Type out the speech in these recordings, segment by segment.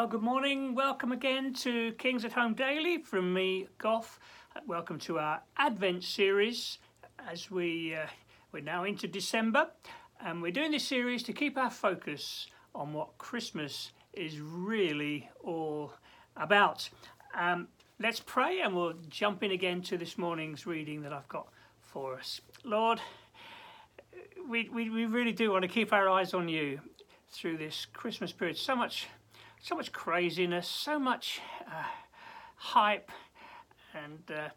Well, good morning. Welcome again to Kings at Home Daily from me, Goff. Welcome to our Advent series as we uh, we're now into December, and we're doing this series to keep our focus on what Christmas is really all about. Um, let's pray, and we'll jump in again to this morning's reading that I've got for us. Lord, we, we, we really do want to keep our eyes on you through this Christmas period. So much, so much craziness, so much uh, hype, and uh,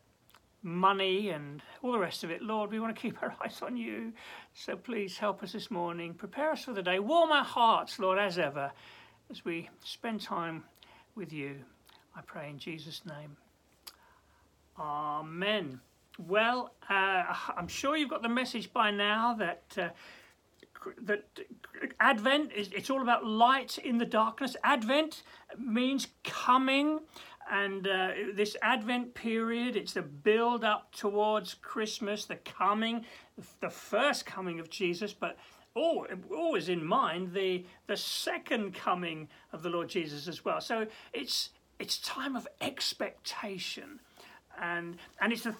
money, and all the rest of it. Lord, we want to keep our eyes on you. So please help us this morning. Prepare us for the day. Warm our hearts, Lord, as ever, as we spend time with you. I pray in Jesus' name. Amen. Well, uh, I'm sure you've got the message by now that uh, that Advent is it's all about light in the darkness. Advent means coming, and uh, this Advent period it's the build up towards Christmas, the coming, the first coming of Jesus, but always in mind the the second coming of the Lord Jesus as well. So it's it's time of expectation and and it's a,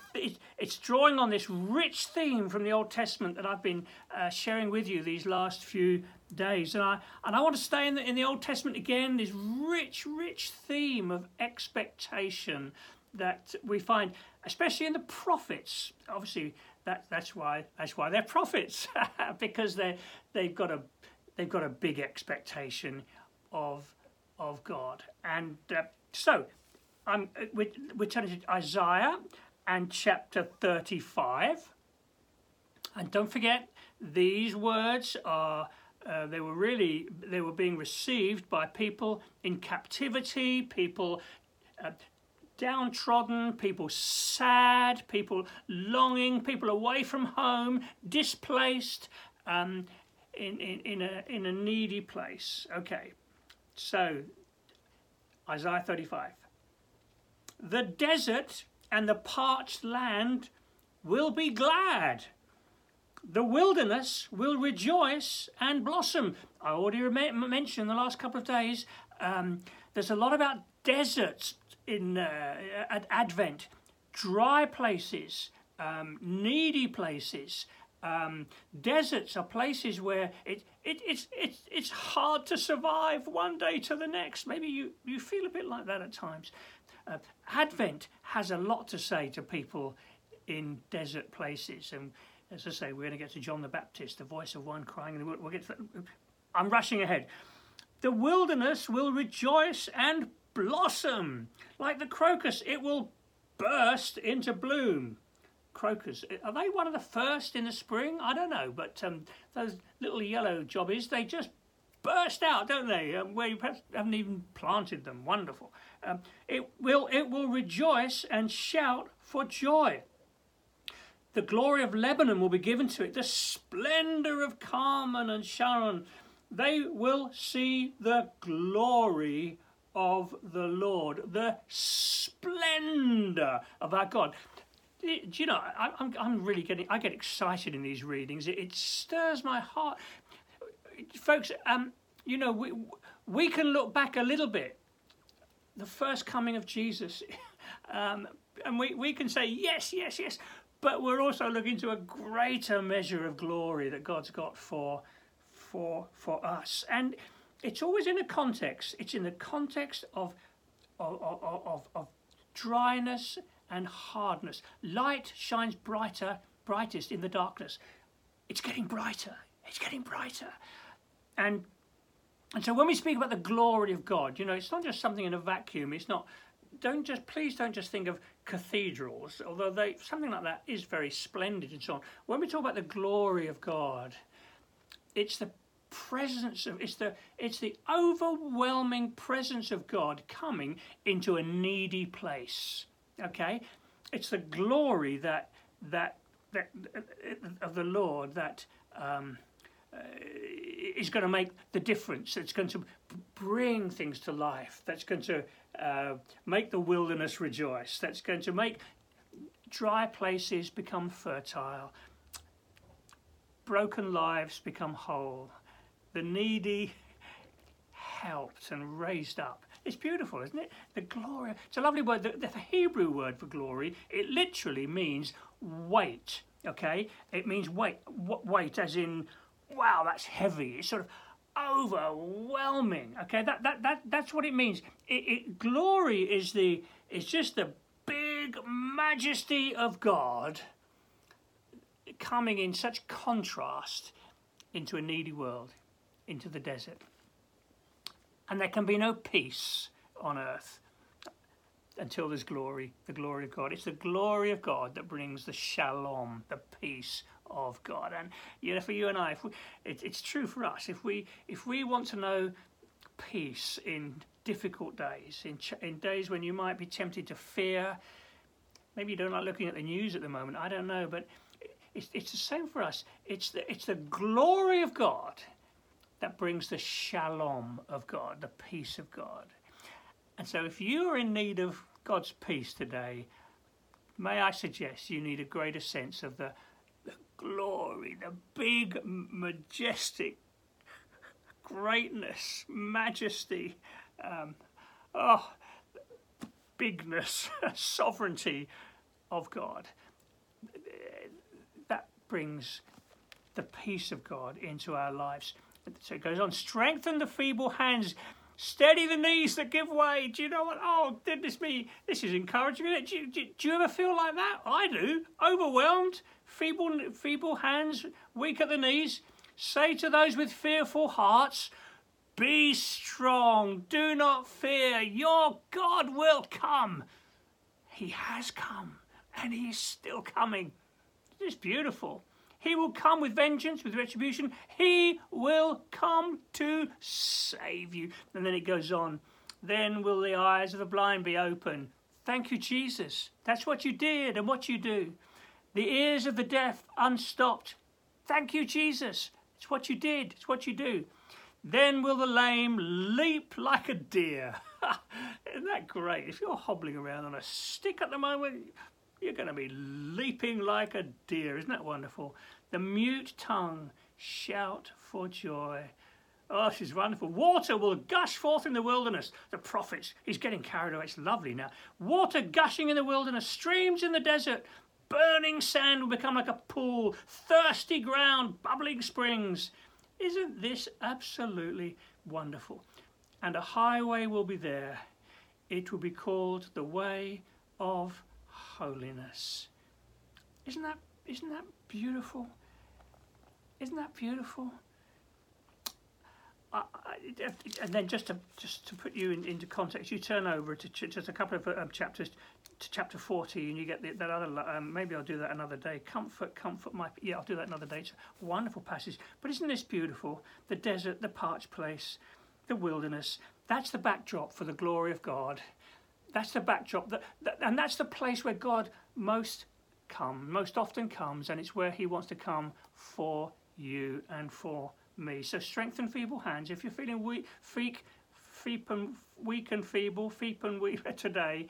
it's drawing on this rich theme from the Old Testament that I've been uh, sharing with you these last few days, and I and I want to stay in the in the Old Testament again. This rich, rich theme of expectation that we find, especially in the prophets. Obviously, that that's why that's why they're prophets because they they've got a they've got a big expectation of of God, and uh, so I'm, we're, we're turning to Isaiah and chapter 35. And don't forget, these words are, uh, they were really, they were being received by people in captivity, people uh, downtrodden, people sad, people longing, people away from home, displaced, um, in, in, in, a, in a needy place. Okay, so Isaiah 35. The desert and the parched land will be glad. The wilderness will rejoice and blossom. I already mentioned the last couple of days, um, there's a lot about deserts in uh, at Advent, dry places, um, needy places. Um, deserts are places where it, it, it's, it's, it's hard to survive one day to the next. Maybe you, you feel a bit like that at times. Uh, Advent has a lot to say to people in desert places. And as I say, we're going to get to John the Baptist, the voice of one crying. And we'll, we'll get to, I'm rushing ahead. The wilderness will rejoice and blossom. Like the crocus, it will burst into bloom. Crocus, are they one of the first in the spring? I don't know, but um, those little yellow jobbies, they just burst out, don't they? Um, where you perhaps haven't even planted them. Wonderful. Um, it will it will rejoice and shout for joy. The glory of Lebanon will be given to it. The splendor of Carmel and Sharon. They will see the glory of the Lord, the splendor of our God. Do you know, I, am I'm really getting, I get excited in these readings. It, it stirs my heart folks, um, you know, we, we can look back a little bit. The first coming of Jesus, um, and we, we can say, yes, yes, yes, but we're also looking to a greater measure of glory that God's got for, for, for us. And it's always in a context, it's in the context of, of, of, of, dryness and hardness. Light shines brighter, brightest in the darkness. It's getting brighter. It's getting brighter. And and so when we speak about the glory of God, you know, it's not just something in a vacuum. It's not. Don't just please don't just think of cathedrals, although they something like that is very splendid and so on. When we talk about the glory of God, it's the presence of it's the it's the overwhelming presence of God coming into a needy place. Okay, it's the glory that that that of the Lord that. Um, uh, is going to make the difference. It's going to bring things to life. That's going to uh, make the wilderness rejoice. That's going to make dry places become fertile. Broken lives become whole. The needy helped and raised up. It's beautiful, isn't it? The glory. It's a lovely word. The, the Hebrew word for glory, it literally means weight. Okay, it means weight. Weight, as in, wow, that's heavy. It's sort of overwhelming. Okay, that that, that that's what it means. It, it, glory is the it's just the big majesty of God coming in such contrast into a needy world, into the desert. And there can be no peace on earth until there's glory, the glory of God. It's the glory of God that brings the shalom, the peace of God. And you know, for you and I, we, it, it's true for us. If we if we want to know peace in difficult days, in in days when you might be tempted to fear, maybe you don't like looking at the news at the moment. I don't know, but it's, it's the same for us. It's the it's the glory of God that brings the shalom of God, the peace of God. And so, if you are in need of God's peace today, may I suggest you need a greater sense of the glory, the big, majestic greatness, majesty, um, oh, bigness, sovereignty of God. That brings the peace of God into our lives. So it goes on, strengthen the feeble hands, steady the knees that give way. Do you know what? Oh, goodness me, this is encouraging. Do, you, do, do you ever feel like that? I do. Overwhelmed, feeble, feeble hands, weak at the knees. Say to those with fearful hearts, be strong, do not fear, your God will come. He has come, and he is still coming. It is beautiful. He will come with vengeance, with retribution. He will come to save you. And then it goes on. Then will the eyes of the blind be open. Thank you, Jesus. That's what you did and what you do. The ears of the deaf unstopped. Thank you, Jesus. It's what you did. It's what you do. Then will the lame leap like a deer. Isn't that great? If you're hobbling around on a stick at the moment, you're going to be leaping like a deer. Isn't that wonderful? The mute tongue shout for joy. Oh, she's wonderful. Water will gush forth in the wilderness. The prophets, he's getting carried away. It's lovely now. Water gushing in the wilderness, streams in the desert. Burning sand will become like a pool. Thirsty ground, bubbling springs. Isn't this absolutely wonderful? And a highway will be there. It will be called the way of holiness. Isn't that, isn't that beautiful? Isn't that beautiful? And then just to just to put you in, into context, you turn over to ch- just a couple of um, chapters to chapter 40 and you get the, that other um, maybe I'll do that another day. Comfort comfort my yeah I'll do that another day. It's a wonderful passage. But isn't this beautiful? The desert the parched place the wilderness that's the backdrop for the glory of God. That's the backdrop, that, that, and that's the place where God most come, most often comes, and it's where He wants to come for you and for me. So strengthen feeble hands. If you're feeling weak, feek, feep and weak and feeble, feep and weak today,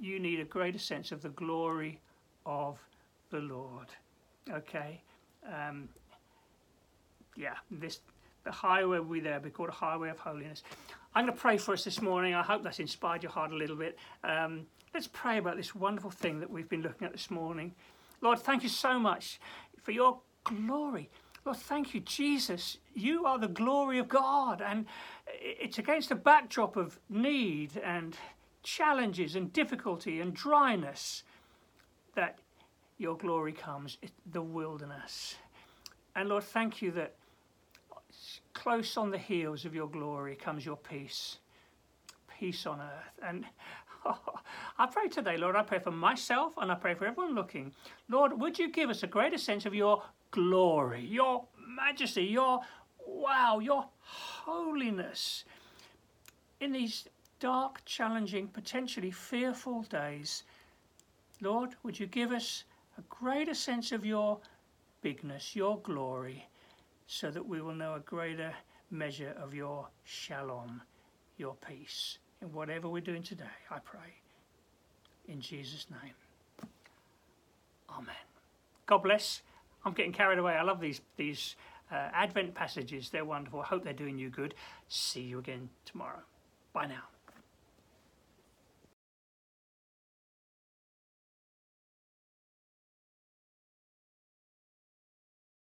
you need a greater sense of the glory of the Lord. Okay, um, yeah, this the highway will be there, be called a highway of holiness. I'm going to pray for us this morning. I hope that's inspired your heart a little bit. Um, let's pray about this wonderful thing that we've been looking at this morning. Lord, thank you so much for your glory. Lord, thank you, Jesus. You are the glory of God, and it's against a backdrop of need and challenges and difficulty and dryness that your glory comes, the wilderness. And Lord, thank you that close on the heels of your glory comes your peace, peace on earth. And oh, I pray today, Lord, I pray for myself and I pray for everyone looking. Lord, would you give us a greater sense of your glory, your majesty, your wow, your holiness in these dark, challenging, potentially fearful days. Lord, would you give us a greater sense of your bigness, your glory, so that we will know a greater measure of your shalom, your peace, in whatever we're doing today, I pray. In Jesus' name. Amen. God bless. I'm getting carried away. I love these, these uh, Advent passages. They're wonderful. I hope they're doing you good. See you again tomorrow. Bye now.